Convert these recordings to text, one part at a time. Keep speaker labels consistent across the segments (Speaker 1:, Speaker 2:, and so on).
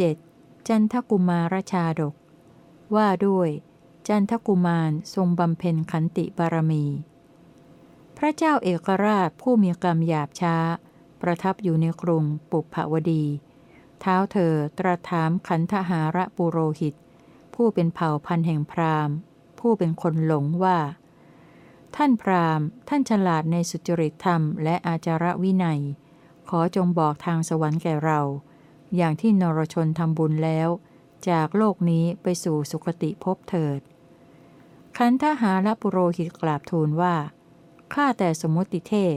Speaker 1: 7. จันทกุมารชาดก ว่าด้วย จันทกุมารทรงบำเพ็ญขันติบารมี พระเจ้าเอกราชผู้มีกรรมหยาบช้า ประทับอยู่ในกรุงปุพพวดี เท้าเธอตรัสถามขันธหาระปุโรหิต ผู้เป็นเผ่าพันธุ์แห่งพราหมณ์ ผู้เป็นคนหลงว่า ท่านพราหมณ์ ท่านฉลาดในสุจริตธรรมและอาจารวินัย ขอจงบอกทางสวรรค์แก่เรา อย่างที่นรชนทำบุญแล้ว จากโลกนี้ไปสู่สุคติภพเถิดขันธหาระปุโรหิตกราบทูลว่าข้าแต่สมมติเทพ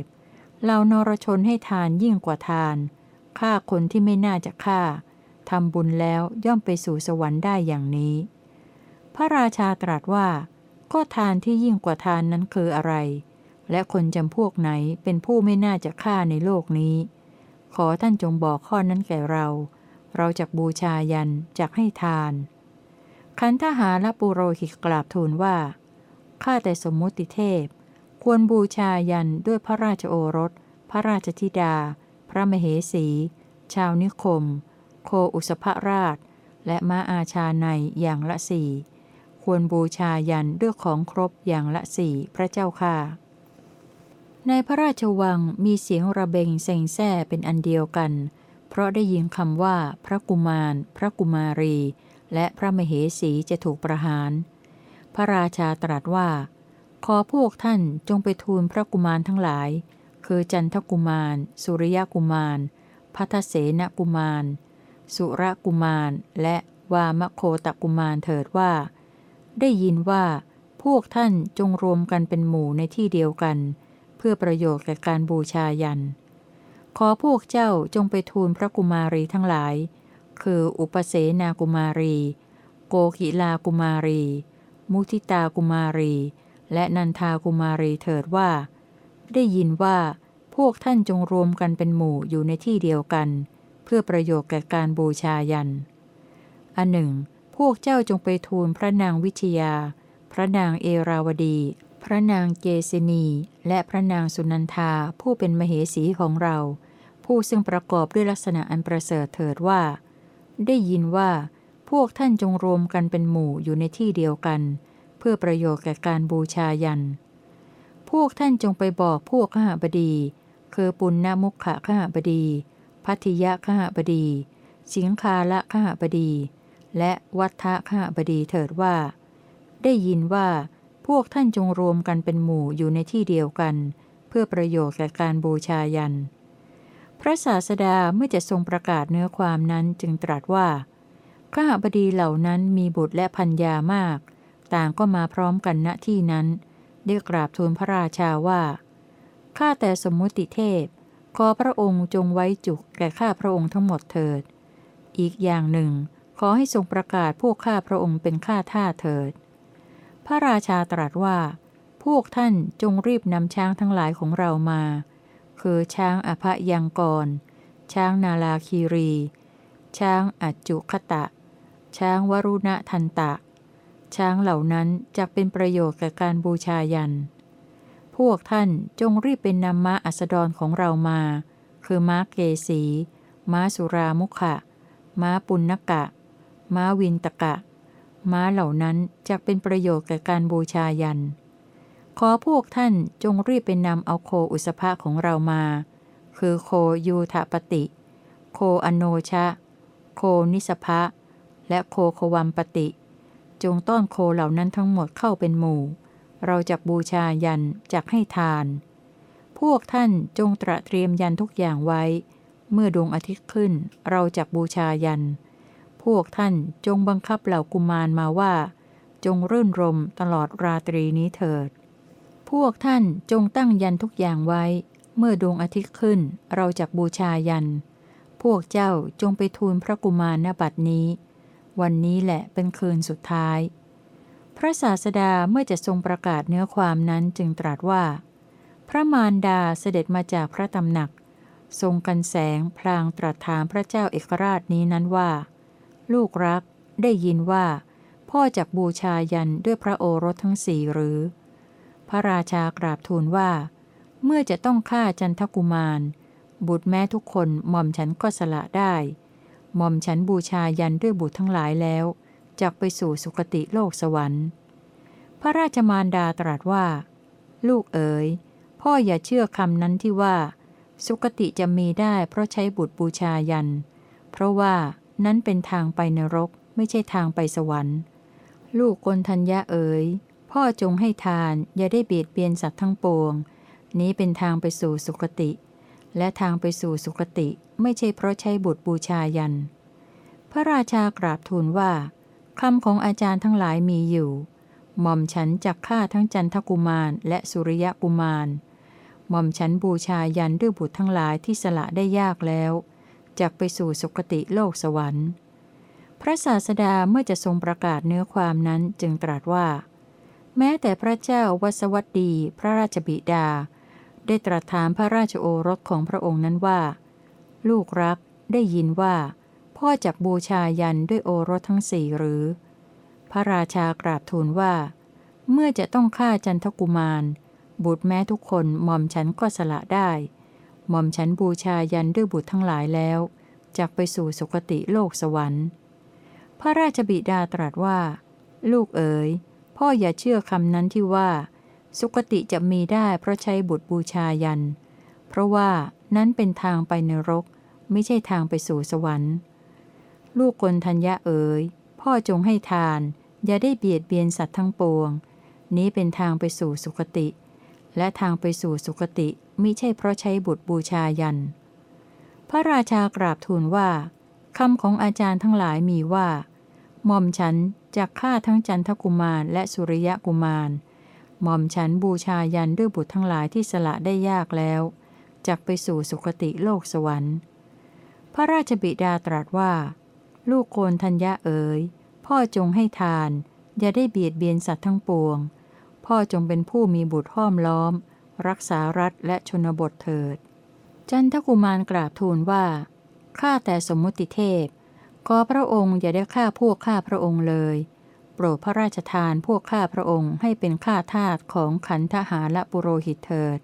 Speaker 1: เรานรชนให้ทานยิ่งกว่าทานฆ่าคนที่ไม่น่าจะฆ่าทำบุญแล้วย่อมไปสู่สวรรค์ได้อย่างนี้ พระราชาตรัสว่า ก็ทานที่ยิ่งกว่าทานนั้นคืออะไร และคนจำพวกไหนเป็นผู้ไม่น่าจะฆ่าในโลกนี้ ขอท่านจงบอกข้อนั้นแก่เรา เราจะบูชายันจักให้ทานขันธหาลปุโรหิตกราบทูลว่า ข้าแต่สมมุติเทพ ควรบูชายันด้วยพระราชโอรส พระราชธิดา พระมเหสี ชาวนิคม โคอุสภราช และม้าอาชาในอย่างละสี่ ควรบูชายันด้วยของครบอย่างละสี่พระเจ้าค่ะ ในพระราชวังมีเสียงระเบงเซ็งแซ่เป็นอันเดียวกัน เพราะได้ยินคำว่าพระกุมาร พระกุมารี และพระมเหสีจะถูกประหาร พระราชาตรัสว่า ขอพวกท่านจงไปทูลพระกุมารทั้งหลาย คือจันทกุมาร สุริยกุมารพัทเสนกุมาร สุรกุมาร และวามโคตกุมารเถิดว่า ได้ยินว่า พวกท่านจงรวมกันเป็นหมู่ในที่เดียวกัน พื่อประโยชน์แก่การบูชายัน ขอพวกเจ้าจงไปทูลพระกุมารีทั้งหลาย คืออุปเสนากุมารี โกขิลากุมารี มุทิตากุมารี และนันทากุมารีเถิดว่า ได้ยินว่าพวกท่านจงรวมกันเป็นหมู่อยู่ในที่เดียวกัน เพื่อประโยชน์แก่การบูชายัน อันหนึ่ง พวกเจ้าจงไปทูลพระนางวิชยา พระนางเอราวดี พระนางเกษณีและพระนางสุนันทาผู้เป็นมเหสีของเรา ผู้ซึ่งประกอบด้วยลักษณะอันประเสริฐเถิดว่า ได้ยินว่าพวกท่านจงรวมกันเป็นหมู่อยู่ในที่เดียวกัน เพื่อประโยชน์แก่การบูชายัน พวกท่านจงไปบอกพวกขหบดี คือปุณณมุขะขหบดี พัทยะขหบดี สิงคาละขหบดี และวัฏทะขหบดีเถิดว่า ได้ยินว่า พวกท่านจงรวมกันเป็นหมู่อยู่ในที่เดียวกัน เพื่อประโยชน์แก่การบูชายัน พระศาสดาเมื่อจะทรงประกาศเนื้อความนั้นจึงตรัสว่า ข้าบดีเหล่านั้นมีบุตรและพัญญามาก ต่างก็มาพร้อมกันณที่นั้นได้กราบทูลพระราชาว่า ข้าแต่สมมุติเทพ ขอพระองค์จงไว้จุกแก่ข้าพระองค์ทั้งหมดเถิด อีกอย่างหนึ่ง ขอให้ทรงประกาศพวกข้าพระองค์เป็นข้าท่าเถิด พระราชาตรัสว่า พวกท่านจงรีบนำช้างทั้งหลายของเรามา คือช้างอภยังกร ช้างนาลาคีรี ช้างอัจจุคตะ ช้างวรุณทันตะ ช้างเหล่านั้นจะเป็นประโยชน์แก่การบูชายัน พวกท่านจงรีบเป็นนำม้าอัสดรของเรามา คือม้าเกสีม้าสุรามุขะม้าปุณณกะ ม้าวินตกะ ม้าเหล่านั้นจะเป็นประโยชน์แก่การบูชายัน ขอพวกท่านจงรีบเป็นนำเอาโคอุสภะของเรามา คือโคยูทปติ โคอโนชะ โคนิสภะ และโคขวัมปติ จงต้อนโคเหล่านั้นทั้งหมดเข้าเป็นหมู่ เราจะบูชายันจักให้ทาน พวกท่านจงตระเตรียมยันทุกอย่างไว้ เมื่อดวงอาทิตย์ขึ้นเราจะบูชายัน พวกท่านจงบังคับเหล่ากุมารมาว่า จงรื่นรมตลอดราตรีนี้เถิด พวกท่านจงตั้งยันทุกอย่างไว้ เมื่อดวงอาทิตย์ขึ้นเราจะบูชายัน พวกเจ้าจงไปทูลพระกุมารณบัดนี้ วันนี้แหละเป็นคืนสุดท้าย พระศาสดาเมื่อจะทรงประกาศเนื้อความนั้นจึงตรัสว่า พระมารดาเสด็จมาจากพระตำหนัก ทรงกันแสงพลางตรัสถามพระเจ้าเอกราชนี้นั้นว่า ลูกรักได้ยินว่า พ่อจักบูชายันด้วยพระโอรสทั้งสี่หรือ พระราชากราบทูลว่า เมื่อจะต้องฆ่าจันทกุมาร บุตรแม้ทุกคนหม่อมฉันก็สละได้หม่อมฉันบูชายันด้วยบุตรทั้งหลายแล้วจักไปสู่สุคติโลกสวรรค์ พระราชมารดาตรัสว่า ลูกเอ๋ยพ่ออย่าเชื่อคำนั้นที่ว่า สุคติจะมีได้เพราะใช้บุตรบูชายัน เพราะว่า นั้นเป็นทางไปนรกไม่ใช่ทางไปสวรรค์ ลูกกนทัญญาเอ๋ย พ่อจงให้ทานอย่าได้เบียดเบียนสัตว์ทั้งปวง นี้เป็นทางไปสู่สุคติ และทางไปสู่สุคติไม่ใช่เพราะใช้บุตรบูชายัน พระราชากราบทูลว่าคำของอาจารย์ทั้งหลายมีอยู่ หม่อมฉันจักฆ่าทั้งจันทกุมารและสุริยกุมาร หม่อมฉันบูชายันด้วยบุตรทั้งหลายที่สละได้ยากแล้ว จักไปสู่สุคติโลกสวรรค์ พระศาสดาเมื่อจะทรงประกาศเนื้อความนั้นจึงตรัสว่า แม้แต่พระเจ้าวสวัตดีพระราชบิดา ได้ตรัสถามพระราชโอรสของพระองค์นั้นว่า ลูกรักได้ยินว่า พ่อจักบูชายันด้วยโอรสทั้งสี่หรือ พระราชากราบทูลว่า เมื่อจะต้องฆ่าจันทกุมาร บุตรแม้ทุกคนหม่อมฉันก็สละได้ หม่อมฉันบูชายันด้วยบุตรทั้งหลายแล้วจักไปสู่สุคติโลกสวรรค์ พระราชบิดาตรัสว่า ลูกเอ๋ย พ่ออย่าเชื่อคำนั้นที่ว่า สุคติจะมีได้เพราะใช้บุตรบูชายัน เพราะว่านั้นเป็นทางไปนรก ไม่ใช่ทางไปสู่สวรรค์ ลูกกลทัญญาเอ๋ย พ่อจงให้ทาน อย่าได้เบียดเบียนสัตว์ทั้งปวง นี้เป็นทางไปสู่สุคติ และทางไปสู่สุคติ มิใช่เพราะใช้บุตรบูชายัน พระราชากราบทูลว่าคำของอาจารย์ทั้งหลายมีว่าหม่อมฉันจะฆ่าทั้งจันทกุมารและสุริยกุมารหม่อมฉันบูชายันด้วยบุตรทั้งหลายที่สละได้ยากแล้วจักไปสู่สุคติโลกสวรรค์ พระราชบิดาตรัสว่า ลูกโกนทัญญาเอ๋ยพ่อจงให้ทาน อย่าได้เบียดเบียนสัตว์ทั้งปวง พ่อจงเป็นผู้มีบุตรห้อมล้อม รักษารัฐและชนบทเถิด จันทกุมารกราบทูลว่า ข้าแต่สมมุติเทพ ขอพระองค์อย่าได้ฆ่าพวกข้าพระองค์เลย โปรดพระราชทานพวกข้าพระองค์ให้เป็นข้าทาสของขันทหารและปุโรหิตเถิด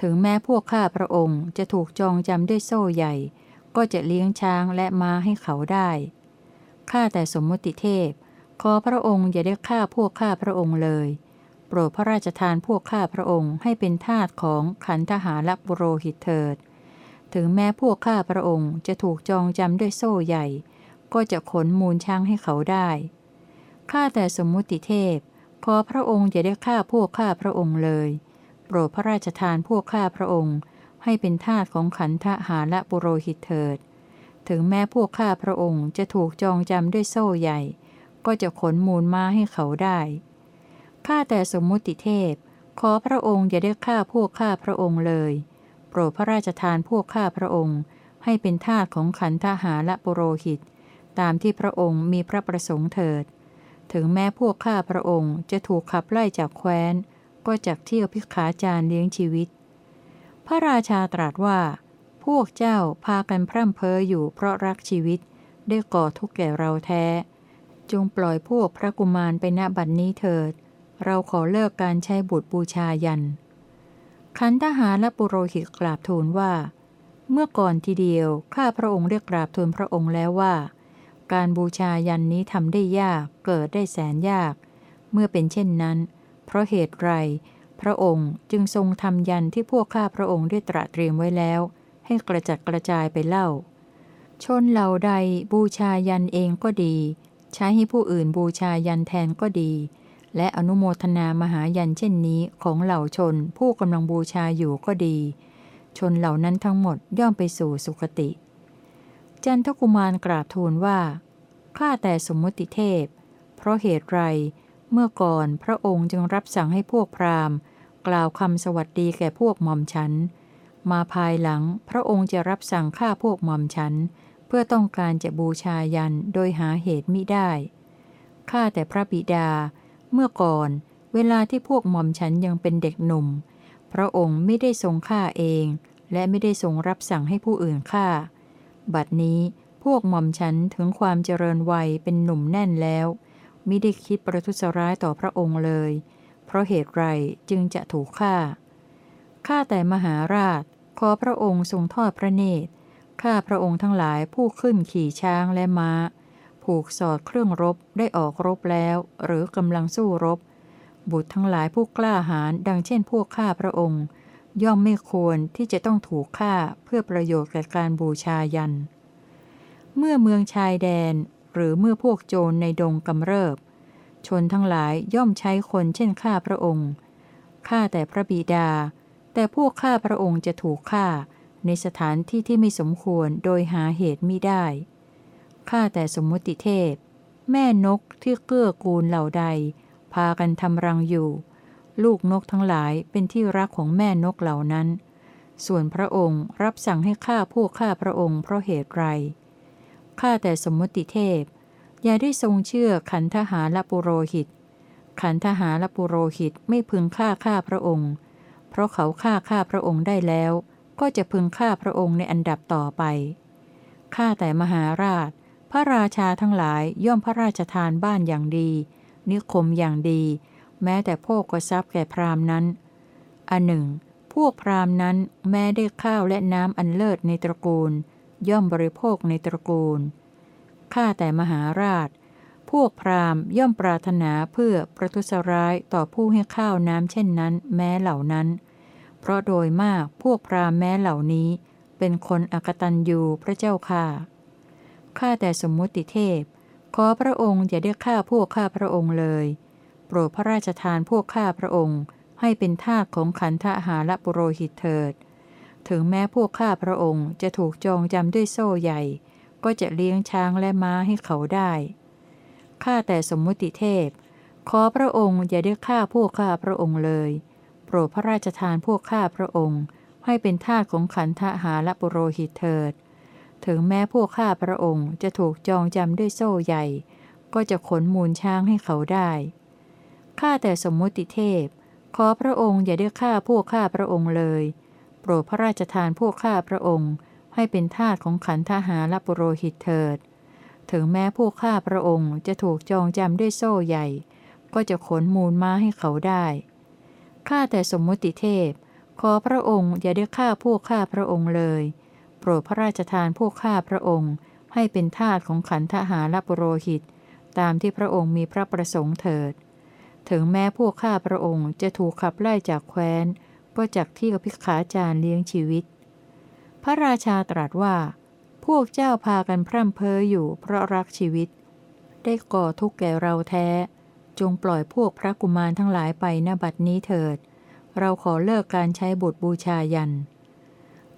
Speaker 1: ถึงแม้พวกข้าพระองค์จะถูกจองจำด้วยโซ่ใหญ่ ก็จะเลี้ยงช้างและม้าให้เขาได้ ข้าแต่สมมติเทพ ขอพระองค์อย่าได้ฆ่าพวกข้าพระองค์เลย โปรดพระราชทานพวกข้าพระองค์ให้เป็นทาสของขันทหารและบุโรหิตเถิด ถึงแม้พวกข้าพระองค์จะถูกจองจำด้วยโซ่ใหญ่ ก็จะขนมูลช้างให้เขาได้ ข้าแต่สมมุติเทพ ขอพระองค์อย่าได้ฆ่าพวกข้าพระองค์เลย โปรดพระราชทานพวกข้าพระองค์ ให้เป็นทาสของขันธหาและปุโรหิตเถิด ถึงแม้พวกข้าพระองค์จะถูกจองจำด้วยโซ่ใหญ่ ก็จะขนมูลม้าให้เขาได้ ข้าแต่สมมุติเทพ ขอพระองค์อย่าได้ฆ่าพวกข้าพระองค์เลย โปรดพระราชทานพวกข้าพระองค์ ให้เป็นทาสของขันธหาและปุโรหิต ตามที่พระองค์มีพระประสงค์เถิด ถึงแม้พวกข้าพระองค์จะถูกขับไล่จากแคว้น ก็จักเที่ยวพิขาจารเลี้ยงชีวิต พระราชาตรัสว่า พวกเจ้าพากันพร่ำเพ้ออยู่เพราะรักชีวิต ได้ก่อทุกข์แก่เราแท้ จงปล่อยพวกพระกุมารไปณบัดนนี้เถิด เราขอเลิกการใช้บุตรบูชายัน ขันทหารและปุโรหิตกราบทูลว่า เมื่อก่อนทีเดียวข้าพระองค์เรียกกราบทูลพระองค์แล้วว่า การบูชายันนี้ทำได้ยากเกิดได้แสนยาก เมื่อเป็นเช่นนั้น เพราะเหตุไร พระองค์จึงทรงทำยันที่พวกข้าพระองค์ได้ตระเตรียมไว้แล้ว ให้กระจัดกระจายไปเล่า ชนเหล่าใดบูชายันเองก็ดี ใช้ให้ผู้อื่นบูชายันแทนก็ดี และอนุโมทนามหายันเช่นนี้ของเหล่าชนผู้กำลังบูชาอยู่ก็ดี ชนเหล่านั้นทั้งหมดย่อมไปสู่สุคติ จันทกุมารกราบทูลว่าข้าแต่สมมุติเทพ เพราะเหตุไร เมื่อก่อนพระองค์จึงรับสั่งให้พวกพราหมณ์ กล่าวคำสวัสดีแก่พวกหม่อมฉัน มาภายหลังพระองค์จะรับสั่งฆ่าพวกหม่อมฉัน เพื่อต้องการจะบูชายันโดยหาเหตุมิได้ ข้าแต่พระบิดา เมื่อก่อน เวลาที่พวกหม่อมฉันยังเป็นเด็กหนุ่ม พระองค์ไม่ได้ทรงฆ่าเอง และไม่ได้ทรงรับสั่งให้ผู้อื่นฆ่า บัดนี้พวกหม่อมฉันถึงความเจริญวัยเป็นหนุ่มแน่นแล้วมิได้คิดประทุษร้ายต่อพระองค์เลย เพราะเหตุไรจึงจะถูกฆ่า ข้าแต่มหาราช ขอพระองค์ทรงทอดพระเนตร ข้าพระองค์ทั้งหลายผู้ขึ้นขี่ช้างและม้า ผูกสอดเครื่องรบได้ออกรบแล้ว หรือกำลังสู้รบ บุตรทั้งหลายผู้กล้าหาญดังเช่นพวกข้าพระองค์ ย่อมไม่ควรที่จะต้องถูกฆ่าเพื่อประโยชน์แก่การบูชายัน เมื่อเมืองชายแดน หรือเมื่อพวกโจรในดงกำเริบ ชนทั้งหลายย่อมใช้คนเช่นข้าพระองค์ฆ่าแต่พระบิดา แต่พวกข้าพระองค์จะถูกฆ่า ในสถานที่ที่ไม่สมควรโดยหาเหตุมิได้ ข้าแต่สมมุติเทพ แม่นกที่เกื้อกูลเหล่าใด พากันทำรังอยู่ ลูกนกทั้งหลายเป็นที่รักของแม่นกเหล่านั้น ส่วนพระองค์รับสั่งให้ฆ่าพวกข้าพระองค์เพราะเหตุไรข้าแต่สมมติเทพ อย่าได้ทรงเชื่อขันทหารแลปุโรหิต ขันทหารแลปุโรหิตไม่พึงฆ่าข้าพระองค์ เพราะเขาฆ่าข้าพระองค์ได้แล้ว ก็จะพึงฆ่าพระองค์ในอันดับต่อไปข้าแต่มหาราช ระราชาทั้งหลายย่อมพระราชทานบ้านอย่างดี นิคมอย่างดี แม้แต่พวกกทรัพย์แก่พรามนั้น อันหนึ่ง พวกพรามนั้นแม้ได้ข้าวและน้ำอันเลิศในตระกูล ย่อมบริโภคในตระกูล ข้าแต่มหาราช พวกพราหมณ์ย่อมปรารถนาเพื่อประทุษร้ายต่อผู้ให้ข้าวน้ำเช่นนั้น แม้เหล่านั้น เพราะโดยมากพวกพราหมณ์แม้เหล่านี้ เป็นคนอกตันยูพระเจ้าค่า ข้าแต่สมมุติเทพ ขอพระองค์อย่าได้ฆ่าพวกข้าพระองค์เลย โปรดพระราชทานพวกข้าพระองค์ ให้เป็นทาสของขันธหาละปุโรหิตเถิด ถึงแม้พวกข้าพระองค์จะถูกจองจำด้วยโซ่ใหญ่ ก็จะเลี้ยงช้างและม้าให้เขาได้ ข้าแต่สมมุติเทพ ขอพระองค์อย่าได้ฆ่าพวกข้าพระองค์เลย โปรดพระราชทานพวกข้าพระองค์ ให้เป็นทาสของขันธหาละปุโรหิตเถิด ถึงแม้พวกข้าพระองค์จะถูกจองจำด้วยโซ่ใหญ่ ก็จะขนมูลช้างให้เขาได้ข้าแต่สมมุติเทพ ขอพระองค์อย่าได้ฆ่าพวกข้าพระองค์เลย โปรดพระราชทานพวกข้าพระองค์ให้เป็นทาสของขันทหารแลปุโรหิตเถิด ถึงแม้พวกข้าพระองค์จะถูกจองจำด้วยโซ่ใหญ่ ก็จะขนมูลม้าให้เขาได้ ข้าแต่สมมติเทพ ขอพระองค์อย่าได้ฆ่าพวกข้าพระองค์เลย รดพระราชทานพวกข้าพระองค์ ให้เป็นทาสของขันทหารแลปุโรหิต ตามที่พระองค์มีพระประสงค์เถิด ถึงแม้พวกข้าพระองค์จะถูกขับไล่จากแคว้น ก็จากที่อภิขาจารเลี้ยงชีวิต พระราชาตรัสว่า พวกเจ้าพากันพร่ำเพ้ออยู่เพราะรักชีวิต ได้ก่อทุกข์แก่เราแท้ จงปล่อยพวกพระกุมารทั้งหลายไปณบัดนี้เถิด เราขอเลิกการใช้บทบูชายัน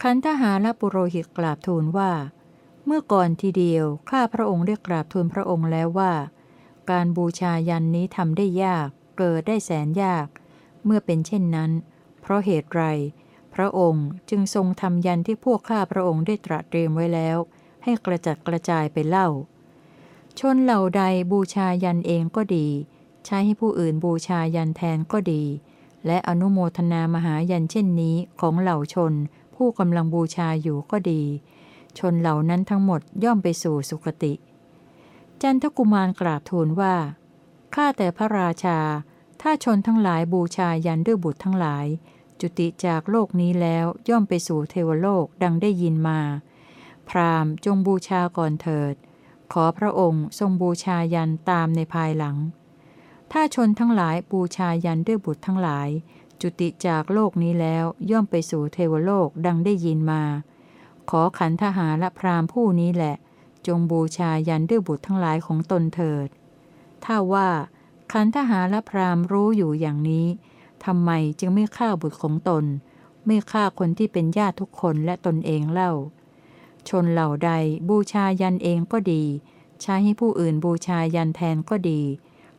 Speaker 1: ขันทหารและปุโรหิตกราบทูลว่า เมื่อก่อนทีเดียว ข้าพระองค์ได้กราบทูลพระองค์แล้วว่า การบูชายันนี้ทำได้ยาก เกิดได้แสนยาก เมื่อเป็นเช่นนั้น เพราะเหตุไร พระองค์จึงทรงทำยันที่พวกข้าพระองค์ได้ตรัสเตรียมไว้แล้ว ให้กระจัดกระจายไปเล่า ชนเหล่าใดบูชายันเองก็ดี ใช้ให้ผู้อื่นบูชายันแทนก็ดี และอนุโมทนามหายันเช่นนี้ของเหล่าชน ผู้กำลังบูชาอยู่ก็ดี ชนเหล่านั้นทั้งหมดย่อมไปสู่สุคติ จันทกุมารกราบทูลว่า ข้าแต่พระราชา ถ้าชนทั้งหลายบูชายันด้วยบุตรทั้งหลาย จุติจากโลกนี้แล้วย่อมไปสู่เทวโลกดังได้ยินมา พราหมณ์จงบูชาก่อนเถิด ขอพระองค์ทรงบูชายันตามในภายหลัง ถ้าชนทั้งหลายบูชายันด้วยบุตรทั้งหลาย จุติจากโลกนี้แล้วย่อมไปสู่เทวโลกดังได้ยินมา ขอขันทหาและพราหมณ์ผู้นี้แหละ จงบูชายันด้วยบุตรทั้งหลายของตนเถิด ถ้าว่าขันทหาและพราหมณ์รู้อยู่อย่างนี้ทำไมจึงไม่ฆ่าบุตรของตน ไม่ฆ่าคนที่เป็นญาติทุกคนและตนเองเล่า ชนเหล่าใดบูชายันเองก็ดี ใช้ให้ผู้อื่นบูชายันแทนก็ดี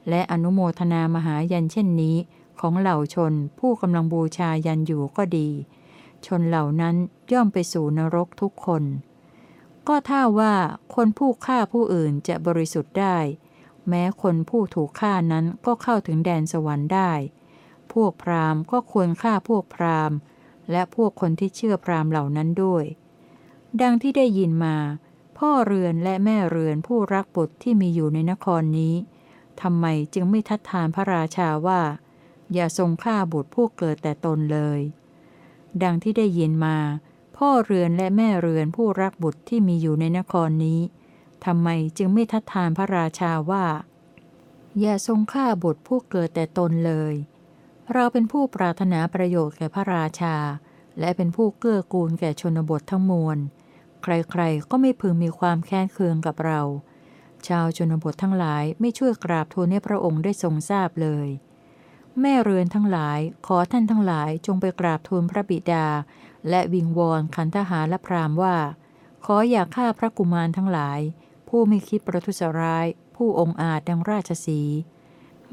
Speaker 1: และอนุโมทนามหายันเช่นนี้ ของเหล่าชนผู้กำลังบูชายันอยู่ก็ดี ชนเหล่านั้นย่อมไปสู่นรกทุกคน ก็ถ้าว่าคนผู้ฆ่าผู้อื่นจะบริสุทธิ์ได้ แม้คนผู้ถูกฆ่านั้นก็เข้าถึงแดนสวรรค์ได้ พวกพราหมณ์ก็ควรฆ่าพวกพราหมณ์ และพวกคนที่เชื่อพราหมณ์เหล่านั้นด้วย ดังที่ได้ยินมา พ่อเรือนและแม่เรือนผู้รักบุตรที่มีอยู่ในนครนี้ทำไมจึงไม่ทัดทานพระราชาว่า อย่าทรงฆ่าบุตรผู้เกิดแต่ตนเลย ดังที่ได้ยินมา พ่อเรือนและแม่เรือนผู้รักบุตรที่มีอยู่ในนครนี้ทำไมจึงไม่ทัดทานพระราชาว่า อย่าทรงฆ่าบุตรผู้เกิดแต่ตนเลย เราเป็นผู้ปรารถนาประโยชน์แก่พระราชา และเป็นผู้เกื้อกูลแก่ชนบททั้งมวล ใครๆก็ไม่พึงมีความแค้นเคืองกับเรา ชาวชนบททั้งหลายไม่ช่วยกราบทูลให้พระองค์ได้ทรงทราบเลย แม่เรือนทั้งหลาย ขอท่านทั้งหลายจงไปกราบทูลพระบิดา และวิงวอนขันทหารและพราหมว่า ขออย่าฆ่าพระกุมารทั้งหลาย ผู้ไม่คิดประทุษร้าย ผู้องอาจดังราชสี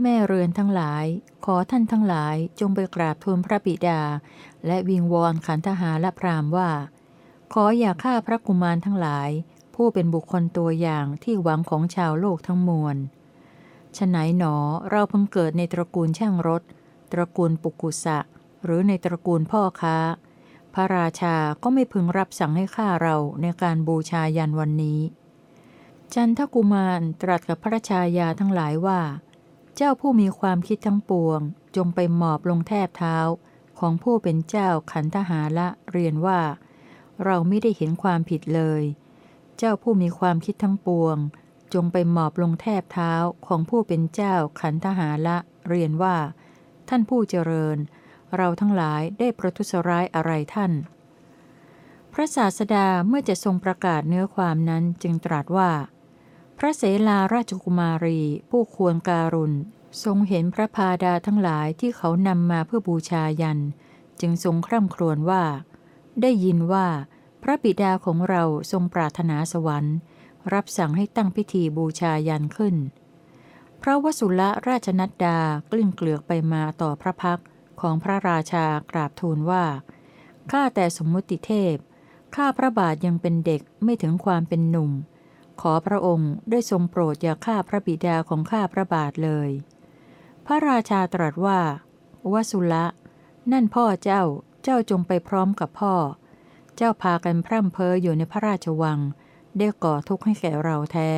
Speaker 1: แม่เรือนทั้งหลาย ขอท่านทั้งหลายจงไปกราบทูลพระบิดา และวิงวอนขันทหารและพราหมว่า ขออย่าฆ่าพระกุมารทั้งหลาย ผู้เป็นบุคคลตัวอย่างที่หวังของชาวโลกทั้งมวล ฉไหนหนอเราเพิ่งเกิดในตระกูลช่างรถ ตระกูลปุกุสะ หรือในตระกูลพ่อค้า พระราชาก็ไม่พึงรับสั่งให้ฆ่าเราในการบูชายันวันนี้ จันทกุมารตรัสกับพระชายาทั้งหลายว่า เจ้าผู้มีความคิดทั้งปวง จงไปหมอบลงแทบเท้า ของผู้เป็นเจ้าขันทหาละเรียนว่า เราไม่ได้เห็นความผิดเลย เจ้าผู้มีความคิดทั้งปวง จงไปหมอบลงแทบเท้าของผู้เป็นเจ้าขันทหาละเรียนว่า ท่านผู้เจริญ เราทั้งหลายได้ประทุษร้ายอะไรท่าน พระศาสดาเมื่อจะทรงประกาศเนื้อความนั้นจึงตรัสว่า พระเสลาราชกุมารีผู้ควรการุณ ทรงเห็นพระพาดาทั้งหลายที่เขานำมาเพื่อบูชายัน จึงทรงคร่ำครวญว่า ได้ยินว่า พระบิดาของเราทรงปรารถนาสวรรค์ รับสั่งให้ตั้งพิธีบูชายันขึ้น พระวสุละราชนัดดากลิ้งเกลือกไปมาต่อพระพักของพระราชากราบทูลว่า ข้าแต่สมมุติเทพ ข้าพระบาทยังเป็นเด็กไม่ถึงความเป็นหนุ่ม ขอพระองค์ได้ทรงโปรดอย่าฆ่าพระบิดาของข้าพระบาทเลย พระราชาตรัสว่าวสุละ นั่นพ่อเจ้า เจ้าจงไปพร้อมกับพ่อ เจ้าพากันพร่ำเพ้ออยู่ในพระราชวัง ได้ก่อทุกข์ให้แก่เราแท้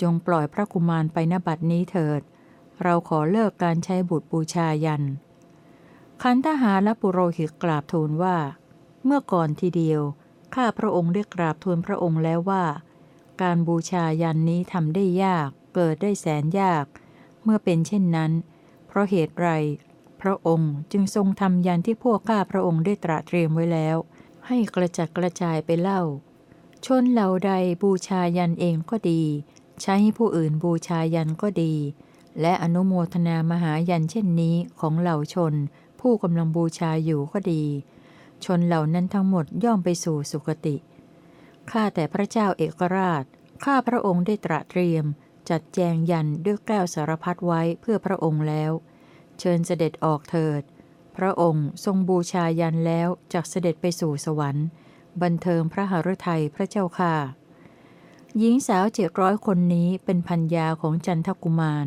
Speaker 1: จงปล่อยพระกุมารไปนบัดนี้เถิด เราขอเลิกการใช้บุตรบูชายันขันทหารและปุโรหิตกราบทูลว่า เมื่อก่อนทีเดียว ข้าพระองค์ได้กราบทูลพระองค์แล้วว่า การบูชายันนี้ทำได้ยาก เกิดได้แสนยาก เมื่อเป็นเช่นนั้น เพราะเหตุไร พระองค์จึงทรงทำยันที่พวกข้าพระองค์ได้ตระเตรียมไว้แล้ว ให้กระจัดกระจายไปเล่า ชนเหล่าใดบูชายันเองก็ดี ใช้ให้ผู้อื่นบูชายันก็ดี และอนุโมทนามหายันเช่นนี้ของเหล่าชน ผู้กำลังบูชาอยู่ก็ดี ชนเหล่านั้นทั้งหมดย่อมไปสู่สุคติ ข้าแต่พระเจ้าเอกราช ข้าพระองค์ได้ตระเตรียม จัดแจงยันด้วยแก้วสารพัดไว้เพื่อพระองค์แล้ว เชิญเสด็จออกเถิด พระองค์ทรงบูชายันแล้วจากเสด็จไปสู่สวรรค์ บันเทิงพระหฤทัยพระเจ้าค่ะ หญิงสาวเจ็ดร้อยคนนี้เป็นพัญญาของจันทกุมาร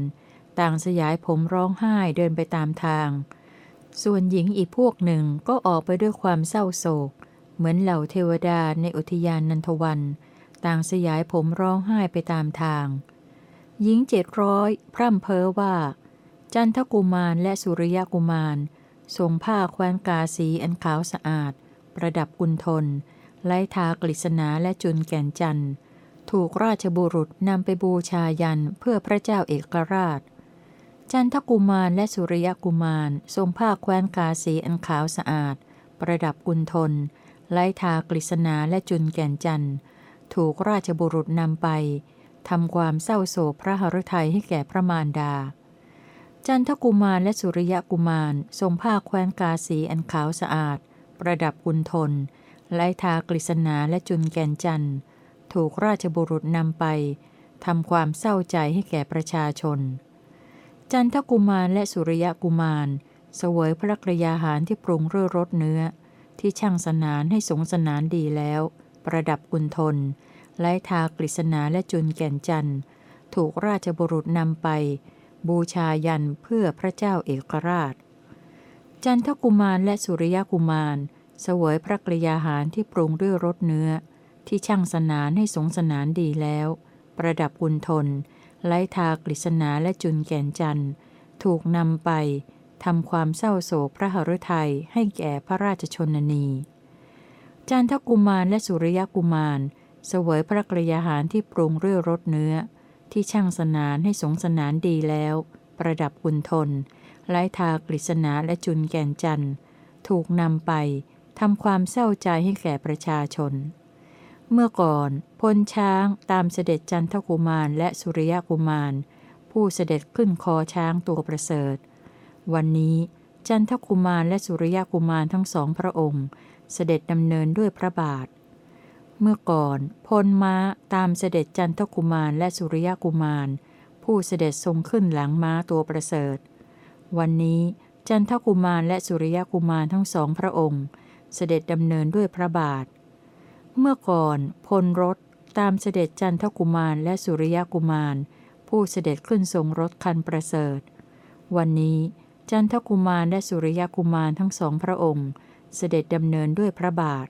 Speaker 1: ต่างสยายผมร้องไห้เดินไปตามทาง ส่วนหญิงอีกพวกหนึ่งก็ออกไปด้วยความเศร้าโศก เหมือนเหล่าเทวดาในอุทยานนันทวัน ต่างสยายผมร้องไห้ไปตามทาง หญิงเจ็ดร้อยพร่ำเพ้อว่า จันทกุมารและสุริยกุมารทรงผ้าแคว้นกาสีอันขาวสะอาด ประดับกุณทน ไล้ทากฤษณาและจุนแก่นจันทร์ ถูกราชบุรุษนำไปบูชายันเพื่อพระเจ้าเอกราช จันทกุมารและสุริยกุมารทรงผ้าแคว้นกาสีอันขาวสะอาด ประดับกุณทนไล้ทากฤษณาและจุนแก่นจันทร์ถูกราชบุรุษนำไปทำความเศร้าโศกพระหฤทัยให้แก่พระมารดา จันทกุมารและสุริยกุมารทรงผ้าแคว้นกาสีอันขาวสะอาด ประดับกุณทน ไลทากฤษณาและจุนแก่นจันทร์ถูกราชบุรุษนำไปทำความเศร้าใจให้แก่ประชาชน จันทกุมารและสุริยกุมารเสวยพระกรยาหารที่ปรุงเรื่อรสเนื้อ ที่ช่างสนานให้สงสนานดีแล้ว ประดับกุณทนไลทากฤษณาและจุนแก่นจันทร์ถูกราชบุรุษนำไป บูชายันเพื่อพระเจ้าเอกราช จันทกุมารและสุริยกุมาร เสวยพระกรยาหารที่ปรุงด้วยรสเนื้อ ที่ช่างสนานให้สงสนานดีแล้ว ประดับกุณทนไล้ทากฤษณาและจุนแก่นจันทร์ ถูกนำไปทำความเศร้าโศกพระหฤทัยให้แก่พระราชชนนี จันทกุมารและสุริยกุมาร เสวยพระกรยาหารที่ปรุงเรื่อรสเนื้อ ที่ช่างสนานให้สงสนานดีแล้ว ประดับกุนทนไล้ทากฤษณาและจุนแก่นจันทร์ ถูกนำไป ทำความเศร้าใจให้แก่ประชาชน เมื่อก่อนพลช้างตามเสด็จจันทกุมารและสุริยกุมาร ผู้เสด็จขึ้นคอช้างตัวประเสริฐ วันนี้จันทกุมารและสุริยกุมารทั้งสองพระองค์ เสด็จดำเนินด้วยพระบาท เมื่อก่อนพลม้าตามเสด็จจันทกุมารและสุริยกุมาร ผู้เสด็จทรงขึ้นหลังม้าตัวประเสริฐ วันนี้จันทกุมารและสุริยกุมารทั้งสองพระองค์ เสด็จดำเนินด้วยพระบาท เมื่อก่อนพลรถตามเสด็จจันทกุมารและสุริยกุมาร ผู้เสด็จขึ้นทรงรถคันประเสริฐ วันนี้จันทกุมารและสุริยกุมารทั้งสองพระองค์ เสด็จดำเนินด้วยพระบาท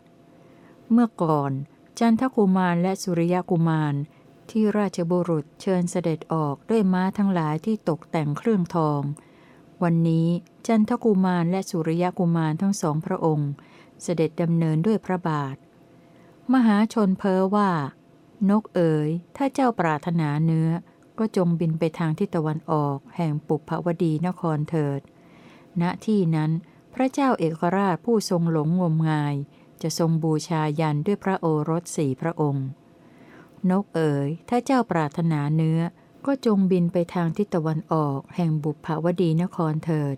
Speaker 1: เมื่อก่อน จันทกุมารและสุริยกุมารที่ราชบุรุษเชิญเสด็จออกด้วยม้าทั้งหลายที่ตกแต่งเครื่องทอง วันนี้จันทกุมารและสุริยกุมารทั้งสองพระองค์ เสด็จดำเนินด้วยพระบาท มหาชนเพ้อว่า นกเอ๋ย ถ้าเจ้าปรารถนาเนื้อ ก็จงบินไปทางทิศตะวันออก แห่งปุพพวดีนครเถิด ณที่นั้นพระเจ้าเอกราชผู้ทรงหลงงมงาย จะทรงบูชายันด้วยพระโอรสสี่พระองค์ นกเอ๋ย ถ้าเจ้าปรารถนาเนื้อ ก็จงบินไปทางทิศตะวันออก แห่งบุพภวดีนครเถิด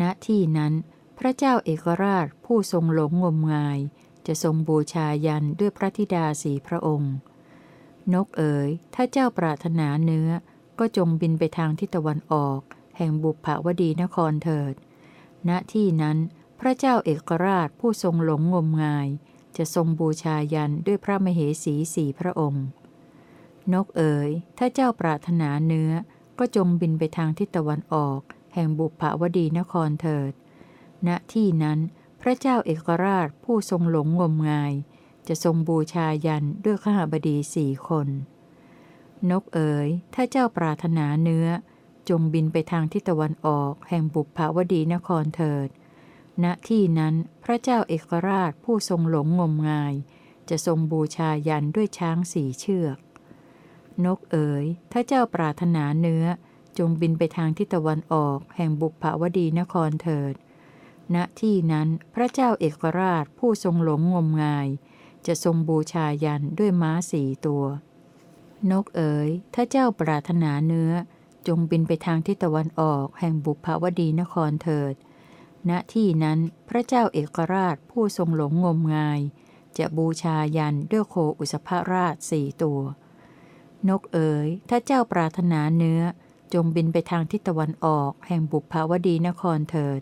Speaker 1: ณที่นั้น พระเจ้าเอกราชผู้ทรงหลงงมงาย จะทรงบูชายันด้วยพระธิดาสีพระองค์ นกเอ๋ย ถ้าเจ้าปรารถนาเนื้อ ก็จงบินไปทางทิศตะวันออก แห่งบุพภวดีนครเถิด ณที่นั้นพระเจ้าเอกราชผู้ทรงหลงงมงาย จะทรงบูชายันด้วยพระมเหสีสีพระองค์ นกเอ๋ย ถ้าเจ้าปรารถนาเนื้อ ก็จงบินไปทางทิศตะวันออก แห่งบุพภวดีนครเถิด ณที่นั้นพระเจ้าเอกราชผู้ทรงหลงงมงาย จะทรงบูชายันด้วยข้าบดีสี่คน นกเอ๋ย ถ้าเจ้าปรารถนาเนื้อ จงบินไปทางทิศตะวันออกแห่งบุพภาวดีนครเถิด ณที่นั้นพระเจ้าเอกราชผู้ทรงหลงงมงาย จะทรงบูชายันด้วยช้างสี่เชือก นกเอ๋ย ถ้าเจ้าปรารถนาเนื้อ จงบินไปทางทิศตะวันออกแห่งบุพภาวดีนครเถิด ณที่นั้นพระเจ้าเอกราชผู้ทรงหลงงมงาย จะทรงบูชายันด้วยม้าสี่ตัว นกเอ๋ย ถ้าเจ้าปรารถนาเนื้อ จงบินไปทางทิศตะวันออกแห่งบุพภวดีนครเถิด ณที่นั้นพระเจ้าเอกราชผู้ทรงหลงงมงาย จะบูชายันด้วยโคอุสภราชสี่ตัว นกเอ๋ย ถ้าเจ้าปรารถนาเนื้อ จงบินไปทางทิศตะวันออกแห่งบุพภวดีนครเถิด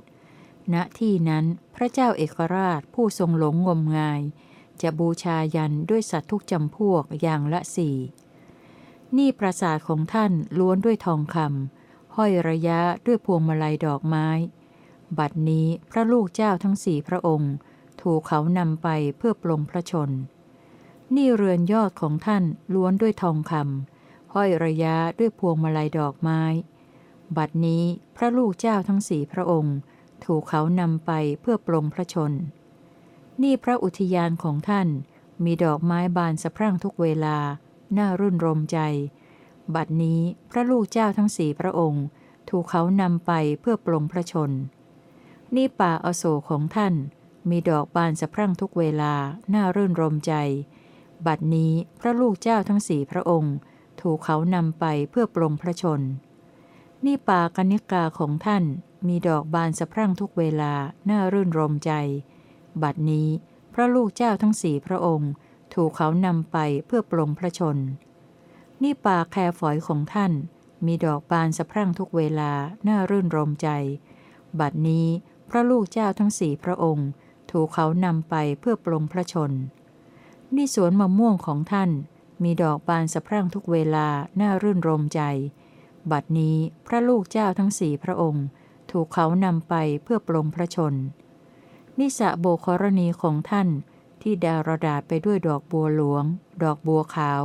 Speaker 1: ณที่นั้นพระเจ้าเอกราชผู้ทรงหลงงมงาย จะบูชายันด้วยสัตว์ทุกจำพวกอย่างละสี่นี่ปราสาทของท่านล้วนด้วยทองคำห้อยระยะด้วยพวงมาลัยดอกไม้ บัดนี้พระลูกเจ้าทั้งสี่พระองค์ ถูกเขานำไปเพื่อปลงพระชน นี่เรือนยอดของท่านล้วนด้วยทองคำห้อยระยะด้วยพวงมาลัยดอกไม้ บัดนี้พระลูกเจ้าทั้งสี่พระองค์ ถูกเขานำไปเพื่อปลงพระชน นี่พระอุทยานของท่านมีดอกไม้บานสะพรั่งทุกเวลา น่ารื่นรมใจ บัดนี้พระลูกเจ้าทั้งสี่พระองค์ ถูกเขานำไปเพื่อปลงพระชน นี่ป่าอโศกของท่าน มีดอกบานสะพรั่งทุกเวลา น่ารื่นรมใจ บัดนี้พระลูกเจ้าทั้งสี่พระองค์ ถูกเขานำไปเพื่อปลงพระชน นี่ป่ากนิกาของท่าน มีดอกบานสะพรั่งทุกเวลา น่ารื่นรมใจ บัดนี้พระลูกเจ้าทั้งสี่พระองค์ ถูกเขานำไปเพื่อปลงพระชน นี่ป่าแครฝอยของท่าน มีดอกบานสะพรั่งทุกเวลา น่ารื่นรมใจ บัดนี้พระลูกเจ้าทั้งสี่พระองค์ ถูกเขานำไปเพื่อปลงพระชน นี่สวนมะม่วงของท่าน มีดอกบานสะพรั่งทุกเวลา น่ารื่นรมใจ บัดนี้พระลูกเจ้าทั้งสี่พระองค์ ถูกเขานำไปเพื่อปลงพระชน นิสะโบครณีของท่านที่ดารดาษไปด้วยดอกบัวหลวง ดอกบัวขาว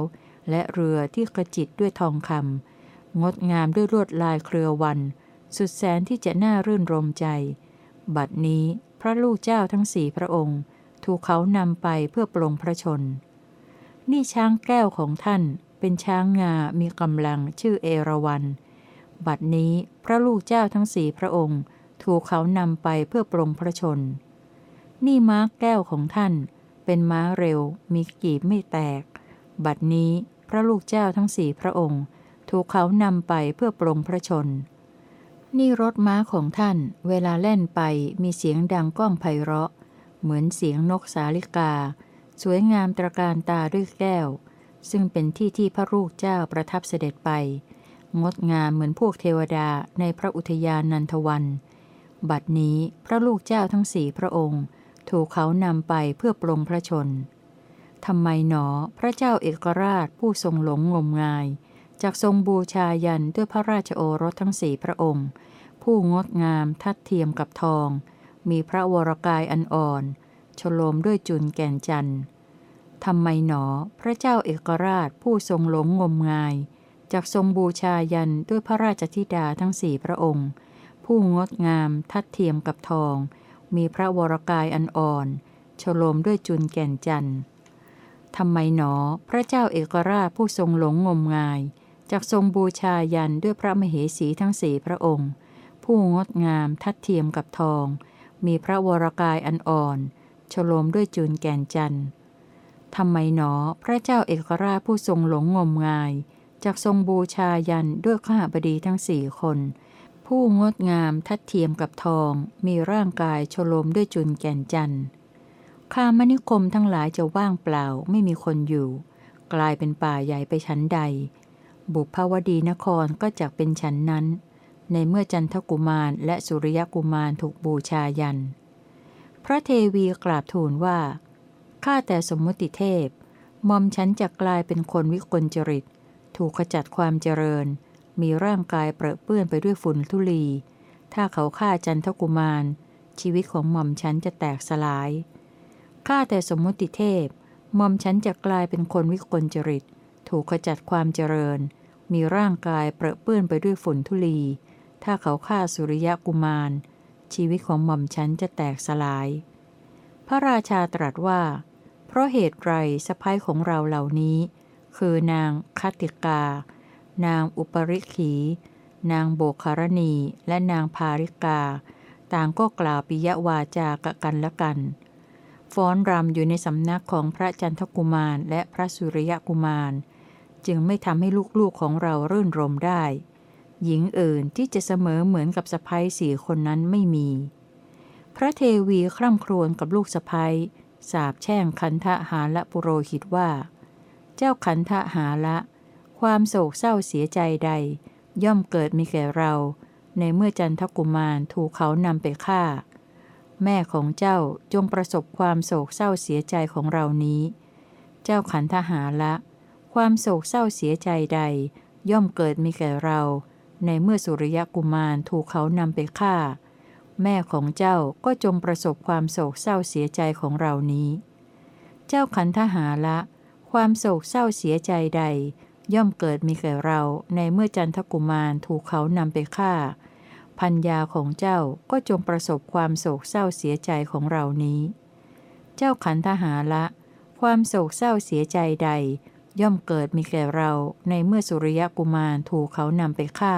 Speaker 1: และเรือที่กระจิตด้วยทองคำงดงามด้วยลวดลายเครือวัน สุดแสนที่จะน่ารื่นรมใจ บัดนี้พระลูกเจ้าทั้งสี่พระองค์ ถูกเขานำไปเพื่อปลงพระชน นี่ช้างแก้วของท่านเป็นช้างงา มีกำลังชื่อเอราวัน บัดนี้พระลูกเจ้าทั้งสี่พระองค์ ถูกเขานำไปเพื่อปลงพระชน นี่ม้าแก้วของท่าน เป็นม้าเร็ว มีกีบไม่แตก บัดนี้พระลูกเจ้าทั้งสี่พระองค์ ถูกเขานำไปเพื่อปลงพระชน นี่รถม้าของท่าน เวลาเล่นไปมีเสียงดังก้องไพเราะ เหมือนเสียงนกสาลิกา สวยงามตระการตาด้วยแก้ว ซึ่งเป็นที่ที่พระลูกเจ้าประทับเสด็จไป งดงามเหมือนพวกเทวดาในพระอุทยานนันทวัน บัดนี้พระลูกเจ้าทั้งสี่พระองค์ ถูกเขานำไปเพื่อปลงพระชนทำไมหนอพระเจ้าเอกราชผู้ทรงหลงงมงายจากทรงบูชายันด้วยพระราชโอรสทั้งสี่พระองค์ ผู้งดงามทัดเทียมกับทอง มีพระวรกายอันอ่อนชโลมด้วยจุนแก่นจันทร์ทำไมหนอพระเจ้าเอกราชผู้ทรงหลงงมงาย จากทรงบูชายันด้วยพระราชธิดาทั้งสี่พระองค์ ผู้งดงามทัดเทียมกับทอง มีพระวรกายอันอ่อนชโลมด้วยจุนแก่นจันทร์ทำไมหนอพระเจ้าเอกราชผู้ทรงหลงงมงายจากทรงบูชายันด้วยพระมเหสีทั้งสี่พระองค์ ผู้งดงามทัดเทียมกับทอง มีพระวรกายอันอ่อนชโลมด้วยจุนแก่นจันทร์ทำไมหนอพระเจ้าเอกราชผู้ทรงหลงงมงาย จากทรงบูชายันด้วยข้าบดีทั้งสี่คน ผู้งดงามทัดเทียมกับทอง มีร่างกายชโลมด้วยจุนแก่นจันทร์ข้ามนิคมทั้งหลายจะว่างเปล่าไม่มีคนอยู่ กลายเป็นป่าใหญ่ไปชั้นใด บุพาวดีนครก็จักเป็นชั้นนั้น ในเมื่อจันทกุมารและสุริยกุมารถูกบูชายัน พระเทวีกราบทูลว่าข้าแต่สมมติเทพมอมฉันจะกลายเป็นคนวิกลจริต ถูกขจัดความเจริญ มีร่างกายเปรอะเปื้อนไปด้วยฝุ่นทุลี ถ้าเขาฆ่าจันทกุมาร ชีวิตของหม่อมฉันจะแตกสลายข้าแต่สมมติเทพหม่อมฉันจะกลายเป็นคนวิกลจริต ถูกขจัดความเจริญ มีร่างกายเปรอะเปื้อนไปด้วยฝุ่นทุลี ถ้าเขาฆ่าสุริยะกุมาร ชีวิตของหม่อมฉันจะแตกสลาย พระราชาตรัสว่า เพราะเหตุไรสะพ้ยของเราเหล่านี้ คือนางคติกา นางอุปริขี นางโบคารณี และนางพาริกา ต่างก็กล่าวปิยวาจากกันละกัน ฟ้อนรำอยู่ในสำนักของพระจันทกุมารและพระสุริยกุมาร จึงไม่ทำให้ลูกๆของเรารื่นรมได้ หญิงอื่นที่จะเสมอเหมือนกับสะพ้ยสี่คนนั้นไม่มี พระเทวีคร่ำครวญกับลูกสะพ้ยสาบแช่งขันธหาละปุโรหิตว่า เจ้าขันธหาละ ความโศกเศร้าเสียใจใด ย่อมเกิดมีแก่เรา ในเมื่อจันทกุมารถูกเขานำไปฆ่า แม่ของเจ้าจงประสบความโศกเศร้าเสียใจของเรานี้ เจ้าขันธหาละ ความโศกเศร้าเสียใจใด ย่อมเกิดมีแก่เรา ในเมื่อสุริยกุมารถูกเขานำไปฆ่า แม่ของเจ้าก็จงประสบความโศกเศร้าเสียใจของเรานี้ เจ้าขันธหาละ ความโศกเศร้าเสียใจใด ย่อมเกิดมีแก่เราในเมื่อจันทกุมารถูกเขานำไปฆ่า พัญญาของเจ้าก็จงประสบความโศกเศร้าเสียใจของเรานี้ เจ้าขันธหาละ ความโศกเศร้าเสียใจใด ย่อมเกิดมีแก่เราในเมื่อสุริยกุมารถูกเขานำไปฆ่า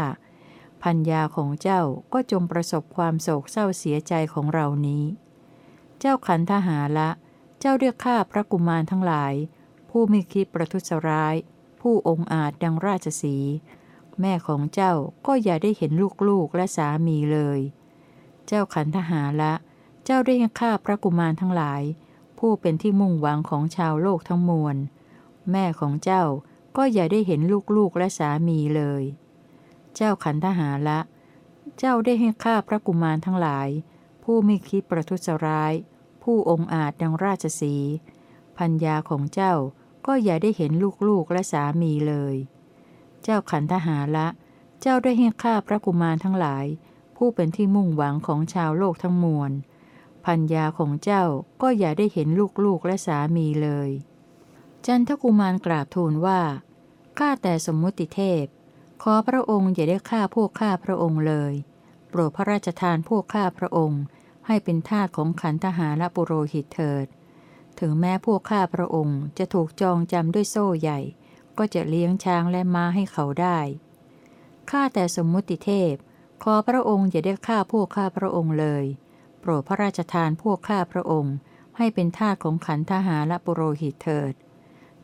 Speaker 1: พัญญาของเจ้าก็จงประสบความโศกเศร้าเสียใจของเรานี้ เจ้าขันทหาละ เจ้าเรียกข้าพระกุมารทั้งหลาย ผู้ไม่คิดประทุษร้าย ผู้องอาจดังราชสี แม่ของเจ้าก็อย่าได้เห็นลูกๆและสามีเลย เจ้าขันทหาละ เจ้าได้ข้าพระกุมารทั้งหลาย ผู้เป็นที่มุ่งหวังของชาวโลกทั้งมวล แม่ของเจ้าก็อย่าได้เห็นลูกๆและสามีเลย เจ้าขันธหาละ เจ้าได้ให้ข้าพระกุมารทั้งหลาย ผู้ไม่คิดประทุษร้าย ผู้องอาจดังราชสี พัญญาของเจ้า ก็อย่าได้เห็นลูกๆและสามีเลย เจ้าขันธหาละ เจ้าได้ให้ข้าพระกุมารทั้งหลาย ผู้เป็นที่มุ่งหวังของชาวโลกทั้งมวลพัญญาของเจ้าก็อย่าได้เห็นลูกๆและสามีเลย จันทกุมารกราบทูลว่า ข้าแต่สมมุติเทพ ขอพระองค์อย่าได้ฆ่าพวกข้าพระองค์เลย โปรดพระราชทานพวกข้าพระองค์ ให้เป็นทาสของขันทหารและปุโรหิตเถิด ถึงแม้พวกข้าพระองค์จะถูกจองจำด้วยโซ่ใหญ่ ก็จะเลี้ยงช้างและม้าให้เขาได้ข้าแต่สมมุติเทพ ขอพระองค์อย่าได้ฆ่าพวกข้าพระองค์เลย โปรดพระราชทานพวกข้าพระองค์ ให้เป็นทาสของขันทหารและปุโรหิตเถิด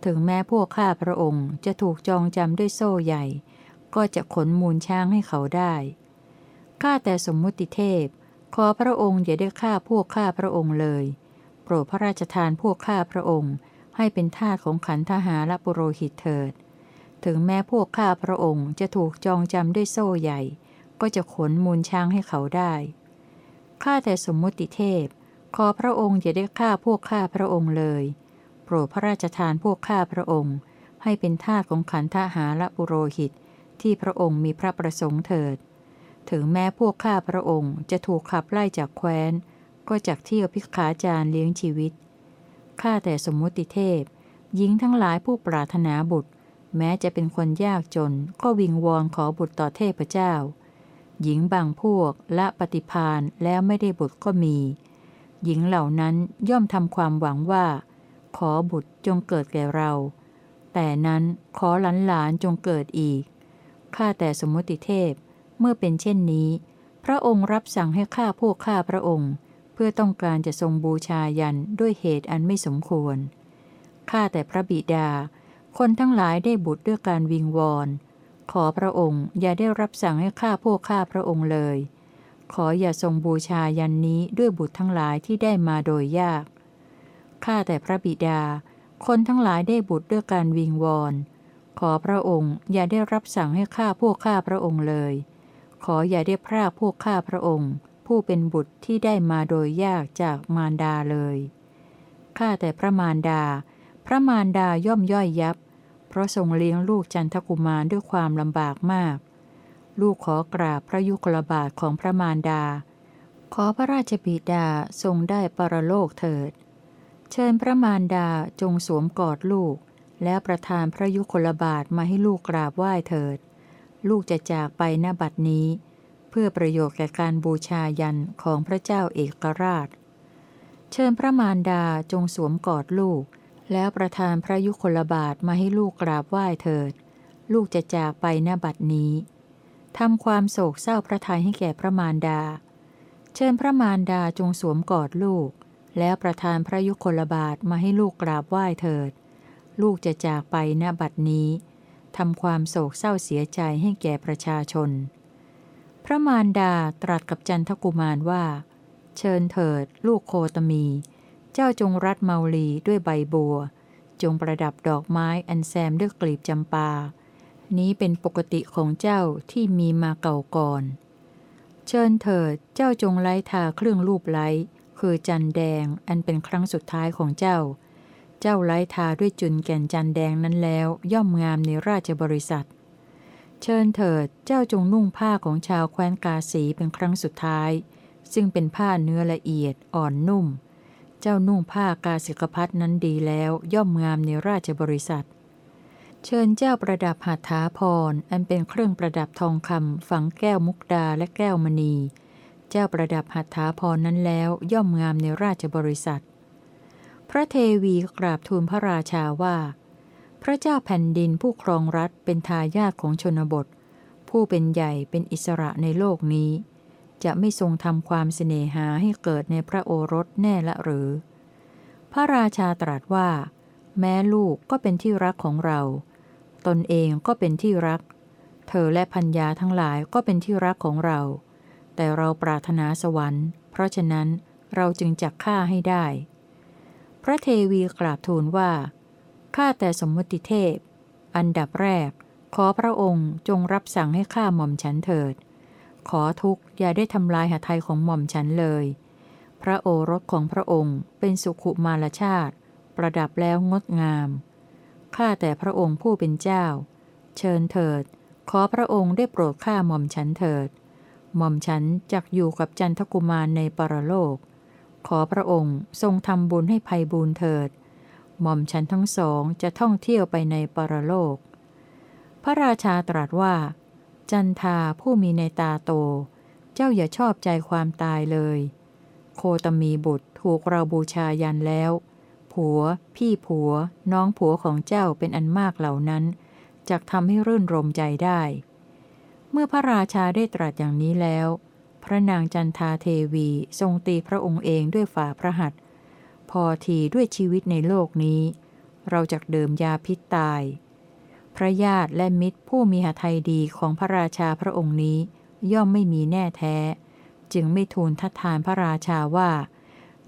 Speaker 1: ถึงแม้พวกข้าพระองค์จะถูกจองจำด้วยโซ่ใหญ่ ก็จะขนมูลช้างให้เขาได้ข้าแต่สมมุติเทพ ขอพระองค์อย่าได้ฆ่าพวกข้าพระองค์เลย ปรดพระราชทานพวกข้าพระองค์ ให้เป็นทาสของขันทหารและปุโรหิตเถิด ถึงแม้พวกข้าพระองค์จะถูกจองจำด้วยโซ่ใหญ่ ก็จะขนมูลช้างให้เขาได้ข้าแต่สมมติเทพ ขอพระองค์อย่าได้ฆ่าพวกข้าพระองค์เลย โปรดพระราชทานพวกข้าพระองค์ ให้เป็นทาสของขันทหารและปุโรหิต ที่พระองค์มีพระประสงค์เถิด ถึงแม้พวกข้าพระองค์จะถูกขับไล่จากแคว้น ก็จากเที่ยวพิกขาจารเลี้ยงชีวิต ข้าแต่สมมุติเทพ หญิงทั้งหลายผู้ปรารถนาบุตร แม้จะเป็นคนยากจน ก็วิงวอนขอบุตรต่อเทพเจ้า หญิงบางพวกละปฏิพานแล้วไม่ได้บุตรก็มี หญิงเหล่านั้นย่อมทำความหวังว่า ขอบุตรจงเกิดแก่เรา แต่นั้นขอหลานหลานๆจงเกิดอีก ข้าแต่สมมติเทพ เมื่อเป็นเช่นนี้ พระองค์รับสั่งให้ข้าพวกข้าพระองค์ พื่อต้องการจะทรงบูชายันด้วยเหตุอันไม่สมควร ข้าแต่พระบิดา คนทั้งหลายได้บุตรด้วยการวิงวอน ขอพระองค์อย่าได้รับสั่งให้ข้าพวกข้าพระองค์เลย ขออย่าทรงบูชายันนี้ด้วยบุตรทั้งหลายที่ได้มาโดยยาก ข้าแต่พระบิดา คนทั้งหลายได้บุตรด้วยการวิงวอน ขอพระองค์อย่าได้รับสั่งให้ข้าพวกข้าพระองค์เลย ขออย่าได้พรากพวกข้าพระองค์ ผู้เป็นบุตรที่ได้มาโดยยากจากมารดาเลย ข้าแต่พระมารดา พระมารดาย่อมย่อยยับ เพราะทรงเลี้ยงลูกจันทกุมารด้วยความลำบากมาก ลูกขอกราบพระยุคลบาทของพระมารดา ขอพระราชบิดาทรงได้ปรโลกเถิด เชิญพระมารดาจงสวมกอดลูก แล้วประทานพระยุคลบาทมาให้ลูกกราบไหว้เถิด ลูกจะจากไปณบัดนี้ เพื่อประโยชน์แก่การบูชายันของพระเจ้าเอกราช เชิญพระมารดาจงสวมกอดลูก แล้วประทานพระยุคลบาทมาให้ลูกกราบไหว้เถิด ลูกจะจากไปณบัดนี้ทำความโศกเศร้าพระทัยให้แก่พระมารดา เชิญพระมารดาจงสวมกอดลูก แล้วประทานพระยุคลบาทมาให้ลูกกราบไหว้เถิด ลูกจะจากไปณบัดนี้ทำความโศกเศร้าเสียใจให้แก่ประชาชน ระมารดาตรัสกับจันทกุมารว่า เชิญเถิด ลูกโคตมี เจ้าจงรัดเมาลีด้วยใบบัว จงประดับดอกไม้อันแซมด้วยกลีบจำปา นี้เป็นปกติของเจ้าที่มีมาเก่าก่อน เชิญเถิดเจ้าจงไล้ทาเครื่องรูปไล้ คือจันแดงอันเป็นครั้งสุดท้ายของเจ้า เจ้าไล้ทาด้วยจุนแก่นจันแดงนั้นแล้ว ย่อมงามในราชบริษัท เชิญเถิดเจ้าจงนุ่งผ้าของชาวแคว้นกาสีเป็นครั้งสุดท้าย ซึ่งเป็นผ้าเนื้อละเอียดอ่อนนุ่ม เจ้านุ่งผ้ากาสิกพัดนั้นดีแล้วย่อมงามในราชบริษัท เชิญเจ้าประดับหัตถาพรอันเป็นเครื่องประดับทองคำฝังแก้วมุกดาและแก้วมณี เจ้าประดับหัตถาพรนั้นแล้วย่อมงามในราชบริษัท พระเทวีกราบทูลพระราชาว่า พระเจ้าแผ่นดินผู้ครองรัฐเป็นทายาทของชนบท ผู้เป็นใหญ่เป็นอิสระในโลกนี้ จะไม่ทรงทำความเสน่หาให้เกิดในพระโอรสแน่ละหรือ พระราชาตรัสว่า แม้ลูกก็เป็นที่รักของเรา ตนเองก็เป็นที่รัก เธอและพัญญาทั้งหลายก็เป็นที่รักของเรา แต่เราปรารถนาสวรรค์ เพราะฉะนั้นเราจึงจักฆ่าให้ได้ พระเทวีกราบทูลว่า ข้าแต่สมมติเทพ อันดับแรก ขอพระองค์จงรับสั่งให้ข้าหม่อมฉันเถิด ขอทุกอย่าได้ทำลายหทัยของหม่อมฉันเลย พระโอรสของพระองค์เป็นสุขุมารชาติ ประดับแล้วงดงาม ข้าแต่พระองค์ผู้เป็นเจ้า เชิญเถิด ขอพระองค์ได้โปรดข้าหม่อมฉันเถิด หม่อมฉันจักอยู่กับจันทกุมารในปรโลก ขอพระองค์ทรงทำบุญให้ภัยบูนเถิด หม่อมฉันทั้งสองจะท่องเที่ยวไปในปรโลก พระราชาตรัสว่า จันทาผู้มีในตาโต เจ้าอย่าชอบใจความตายเลย โคตมีบุตรถูกเราบูชายันแล้ว ผัว พี่ผัว น้องผัวของเจ้าเป็นอันมากเหล่านั้นจะทำให้รื่นรมใจได้ เมื่อพระราชาได้ตรัสอย่างนี้แล้ว พระนางจันทาเทวีทรงตีพระองค์เองด้วยฝ่าพระหัตถ์ พอทีด้วยชีวิตในโลกนี้ เราจะเดิมยาพิษตาย พระญาติและมิตรผู้มีหทัยดีของพระราชาพระองค์นี้ ย่อมไม่มีแน่แท้ จึงไม่ทูลทัดทานพระราชาว่า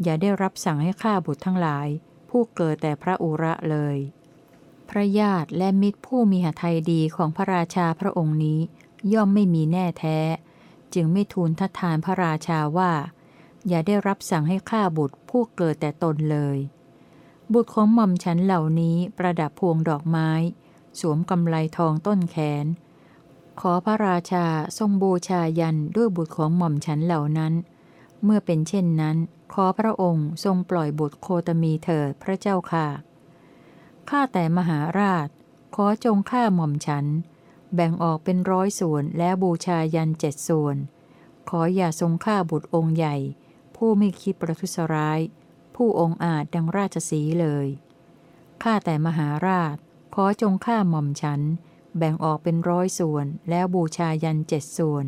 Speaker 1: อย่าได้รับสั่งให้ฆ่าบุตรทั้งหลาย ผู้เกิดแต่พระอุระเลย พระญาติและมิตรผู้มีหทัยดีของพระราชาพระองค์นี้ ย่อมไม่มีแน่แท้ จึงไม่ทูลทัดทานพระราชาว่า อย่าได้รับสั่งให้ฆ่าบุตรผู้เกิดแต่ตนเลย บุตรของหม่อมฉันเหล่านี้ประดับพวงดอกไม้ สวมกำไลทองต้นแขน ขอพระราชาทรงบูชายันด้วยบุตรของหม่อมฉันเหล่านั้น เมื่อเป็นเช่นนั้น ขอพระองค์ทรงปล่อยบุตรโคตมีเถิดพระเจ้าค่ะข้าแต่มหาราช ขอจงฆ่าหม่อมฉัน แบ่งออกเป็นร้อยส่วนแล้วบูชายันเจ็ดส่วน ขออย่าทรงฆ่าบุตรองค์ใหญ่ ผู้ไม่คิดประทุษร้าย ผู้องค์อาจดังราชสีเลย ข้าแต่มหาราช ขอจงฆ่าหม่อมฉัน แบ่งออกเป็นร้อยส่วน แล้วบูชายันเจ็ดส่วน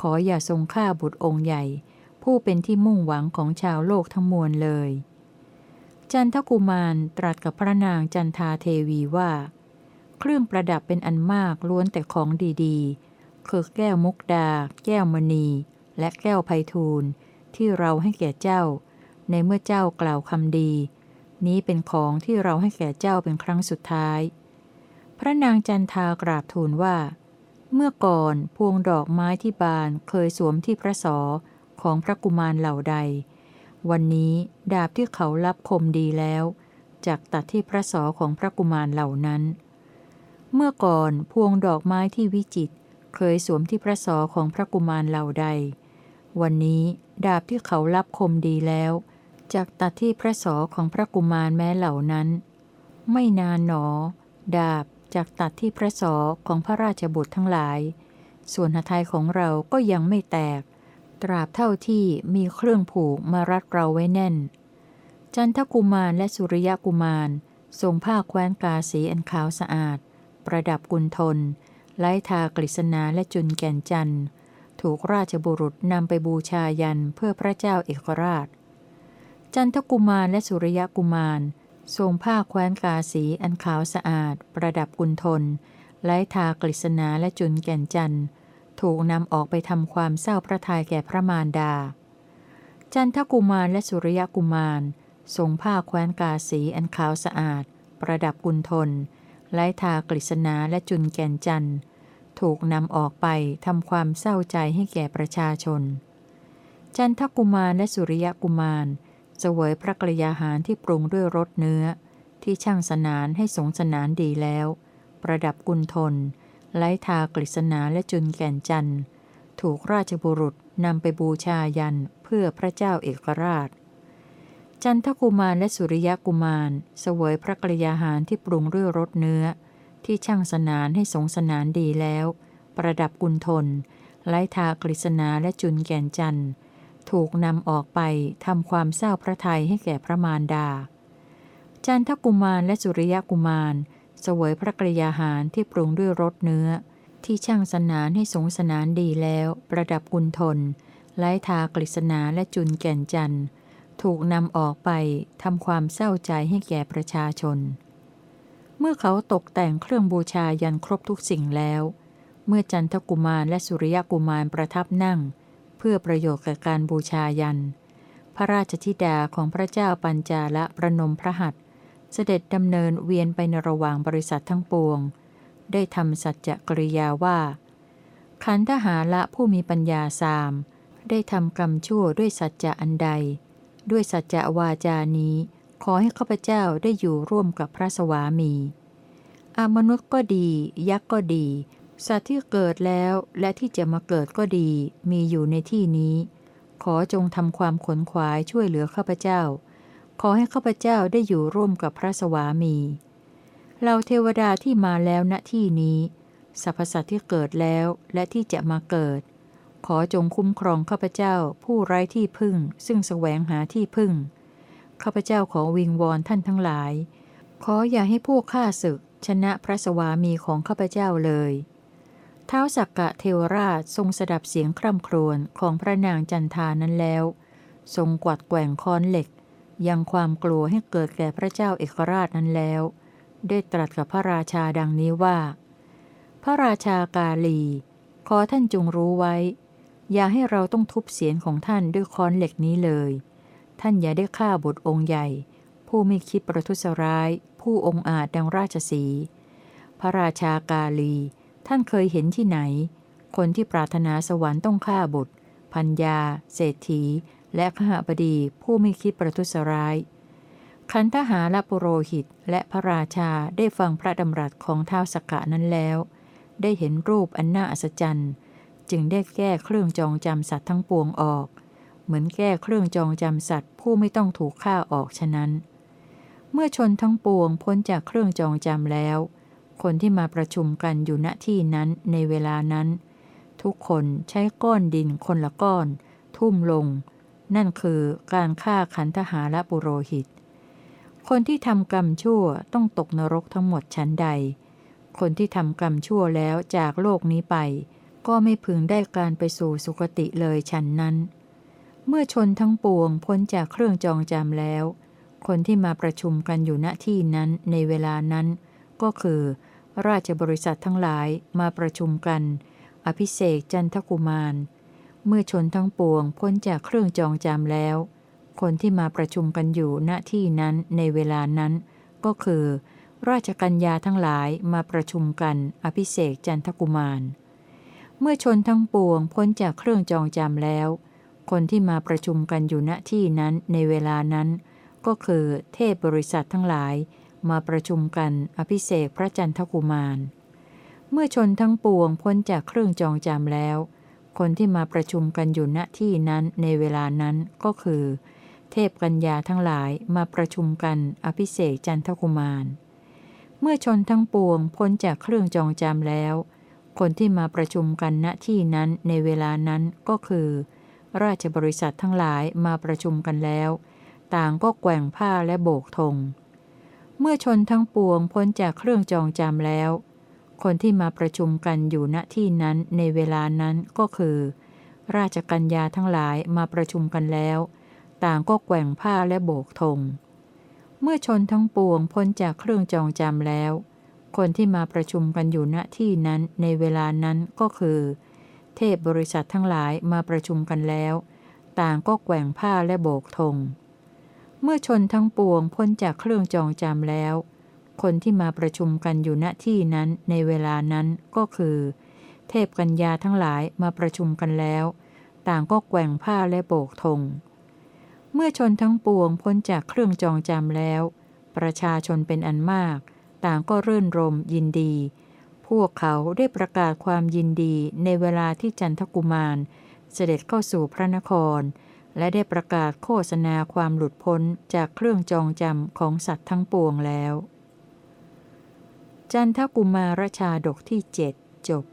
Speaker 1: ขออย่าทรงฆ่าบุตรองค์ใหญ่ ผู้เป็นที่มุ่งหวังของชาวโลกทั้งมวลเลย จันทกุมารตรัสกับพระนางจันทาเทวีว่า เครื่องประดับเป็นอันมากล้วนแต่ของดีๆคือแก้วมุกดา แก้วมณี และแก้วไพฑูรย์ ที่เราให้แก่เจ้า ในเมื่อเจ้ากล่าวคำดี นี้เป็นของที่เราให้แก่เจ้าเป็นครั้งสุดท้าย พระนางจันทากราบทูลว่า เมื่อก่อนพวงดอกไม้ที่บานเคยสวมที่พระสอของพระกุมารเหล่าใด วันนี้ดาบที่เขารับคมดีแล้วจากตัดที่พระสอของพระกุมารเหล่านั้น เมื่อก่อนพวงดอกไม้ที่วิจิตเคยสวมที่พระสอของพระกุมารเหล่าใด วันนี้ดาบที่เขารับคมดีแล้ว จากตัดที่พระสอของพระกุมารแม้เหล่านั้น ไม่นานหนอ ดาบจากตัดที่พระสอของพระราชบุตรทั้งหลาย ส่วนหทัยของเราก็ยังไม่แตก ตราบเท่าที่มีเครื่องผูกมารัดเราไว้แน่น จันทกุมารและสุริยกุมารทรงผ้าแคว้นกาสีอันขาวสะอาด ประดับกุลทนไล้ทากฤษณาและจุนแก่นจันทร์ ถูกราชบุรุษนำไปบูชายันเพื่อพระเจ้าเอกราช จันทกุมารและสุริยกุมาร ทรงผ้าแคว้นกาสีอันขาวสะอาด ประดับกุลทนไล้ทากฤษณาและจุนแก่นจันทร์ถูกนำออกไปทำความเศร้าพระทัยแก่พระมารดา จันทกุมารและสุริยกุมาร ทรงผ้าแคว้นกาสีอันขาวสะอาด ประดับกุลทนไล้ทากฤษณาและจุนแก่นจันทร์ ถูกนำออกไปทำความเศร้าใจให้แก่ประชาชน จันทกุมารและสุริยกุมารเสวยพระกรยาหารที่ปรุงด้วยรสเนื้อ ที่ช่างสนานให้สงสนานดีแล้ว ประดับกุลทนไล้ทากฤษณาและจุนแก่นจันทร์ถูกราชบุรุษนำไปบูชายันเพื่อพระเจ้าเอกราช จันทกุมารและสุริยกุมารเสวยพระกรยาหารที่ปรุงด้วยรสเนื้อ ที่ช่างสนานให้สงสนานดีแล้ว ประดับกุลทนไล้ทากฤษณาและจุนแก่นจันทร์ ถูกนำออกไปทำความเศร้าพระทัยให้แก่พระมารดา จันทกุมารและสุริยกุมาร เสวยพระกรยาหารที่ปรุงด้วยรสเนื้อ ที่ช่างสนานให้สงสนานดีแล้ว ประดับกุลทนไล้ทากฤษณาและจุนแก่นจันทร์ ถูกนำออกไปทำความเศร้าใจให้แก่ประชาชน เมื่อเขาตกแต่งเครื่องบูชายันครบทุกสิ่งแล้ว เมื่อจันทกุมารและสุริยกุมารประทับนั่ง เพื่อประโยชน์แก่การบูชายัน พระราชธิดาของพระเจ้าปัญจาละประนมพระหัตถ์เสด็จดำเนินเวียนไปในระหว่างบริษัททั้งปวง ได้ทำสัจจกริยาว่า ขันธหาละผู้มีปัญญาสาม ได้ทำกรรมชั่วด้วยสัจจะอันใด ด้วยสัจจะวาจานี้ ขอให้ข้าพเจ้าได้อยู่ร่วมกับพระสวามีอามนุษย์ก็ดี ยักษ์ก็ดี สัตว์ที่เกิดแล้วและที่จะมาเกิดก็ดี มีอยู่ในที่นี้ ขอจงทำความขนขวายช่วยเหลือข้าพเจ้า ขอให้ข้าพเจ้าได้อยู่ร่วมกับพระสวามีเราเทวดาที่มาแล้วณที่นี้สรรพสัตว์ที่เกิดแล้วและที่จะมาเกิด ขอจงคุ้มครองข้าพเจ้าผู้ไร้ที่พึ่ง ซึ่งแสวงหาที่พึ่ง ข้าพเจ้าขอวิงวอนท่านทั้งหลาย ขออย่าให้พวกข้าศึก ชนะพระสวามีของข้าพเจ้าเลยเท้าสักกะเทวราชทรงสดับเสียงคร่ำครวญของพระนางจันทานั้นแล้ว ทรงกวัดแกว่งค้อนเหล็ก ยังความกลัวให้เกิดแก่พระเจ้าเอกราชนั้นแล้ว ได้ตรัสกับพระราชาดังนี้ว่า พระราชากาลี ขอท่านจงรู้ไว้ อย่าให้เราต้องทุบเสียงของท่านด้วยค้อนเหล็กนี้เลย ท่านอย่าได้ฆ่าบุตรองค์ใหญ่ ผู้ไม่คิดประทุษร้าย ผู้องอาจดังราชสี พระราชากาลี ท่านเคยเห็นที่ไหน คนที่ปรารถนาสวรรค์ต้องฆ่าบุตร พัญญา เศรษฐี และขหบดีผู้ไม่คิดประทุษร้าย คันทหาและปุโรหิตและพระราชาได้ฟังพระดำรัสของท้าวสกกะนั้นแล้ว ได้เห็นรูปอันน่าอัศจรรย์ จึงได้แก้เครื่องจองจำสัตว์ทั้งปวงออก เหมือนแก้เครื่องจองจำสัตว์ ผู้ไม่ต้องถูกฆ่าออกฉะนั้น เมื่อชนทั้งปวงพ้นจากเครื่องจองจำแล้ว คนที่มาประชุมกันอยู่ณที่นั้นในเวลานั้น ทุกคนใช้ก้อนดินคนละก้อน ทุ่มลง นั่นคือการฆ่าขันธหาและปุโรหิต คนที่ทำกรรมชั่วต้องตกนรกทั้งหมดชั้นใด คนที่ทำกรรมชั่วแล้วจากโลกนี้ไป ก็ไม่พึงได้การไปสู่สุคติเลยฉันนั้น เมื่อชนทั้งปวงพ้นจากเครื่องจองจำแล้ว คนที่มาประชุมกันอยู่ณที่นั้นในเวลานั้น ก็คือ ราชบริษัททั้งหลายมาประชุมกัน อภิเษกจันทกุมาร เมื่อชนทั้งปวงพ้นจากเครื่องจองจำแล้ว คนที่มาประชุมกันอยู่ณที่นั้นในเวลานั้น ก็คือ ราชกัญญาทั้งหลายมาประชุมกัน อภิเษกจันทกุมาร เมื่อชนทั้งปวงพ้นจากเครื่องจองจำแล้ว คนที่มาประชุมกันอยู่ณที่นั้นในเวลานั้น ก็คือเทพบริษัททั้งหลาย มาประชุมกันอภิเษกพระจันทกุมาร เมื่อชนทั้งปวงพ้นจากเครื่องจองจำแล้ว คนที่มาประชุมกันอยู่ณที่นั้นในเวลานั้นก็คือ เทพกัญญาทั้งหลายมาประชุมกันอภิเษกจันทกุมาร เมื่อชนทั้งปวงพ้นจากเครื่องจองจำแล้ว คนที่มาประชุมกันณที่นั้นในเวลานั้นก็คือ ราชบริษัททั้งหลายมาประชุมกันแล้ว ต่างก็แกว่งผ้าและโบกธง เมื่อชนทั้งปวงพ้นจากเครื่องจองจำแล้ว คนที่มาประชุมกันอยู่ณที่นั้นในเวลานั้นก็คือ ราชกัญญาทั้งหลายมาประชุมกันแล้ว ต่างก็แกว่งผ้าและโบกธง เมื่อชนทั้งปวงพ้นจากเครื่องจองจำแล้ว คนที่มาประชุมกันอยู่ณที่นั้นในเวลานั้นก็คือ เทพบริษัททั้งหลายมาประชุมกันแล้ว ต่างก็แกว่งผ้าและโบกธง เมื่อชนทั้งปวงพ้นจากเครื่องจองจำแล้ว คนที่มาประชุมกันอยู่ณที่นั้นในเวลานั้นก็คือ เทพกัญญาทั้งหลายมาประชุมกันแล้ว ต่างก็แกว่งผ้าและโบกธง เมื่อชนทั้งปวงพ้นจากเครื่องจองจำแล้ว ประชาชนเป็นอันมาก ต่างก็เรื่นรมยินดี วกเขาได้ประกาศความยินดีในเวลาที่จันทกุมาร เสด็จเข้าสู่พระนคร และได้ประกาศโฆษณาความหลุดพ้นจากเครื่องจองจำของสัตว์ทั้งปวงแล้ว จันทกุมารชาดกที่เจ็ดจบ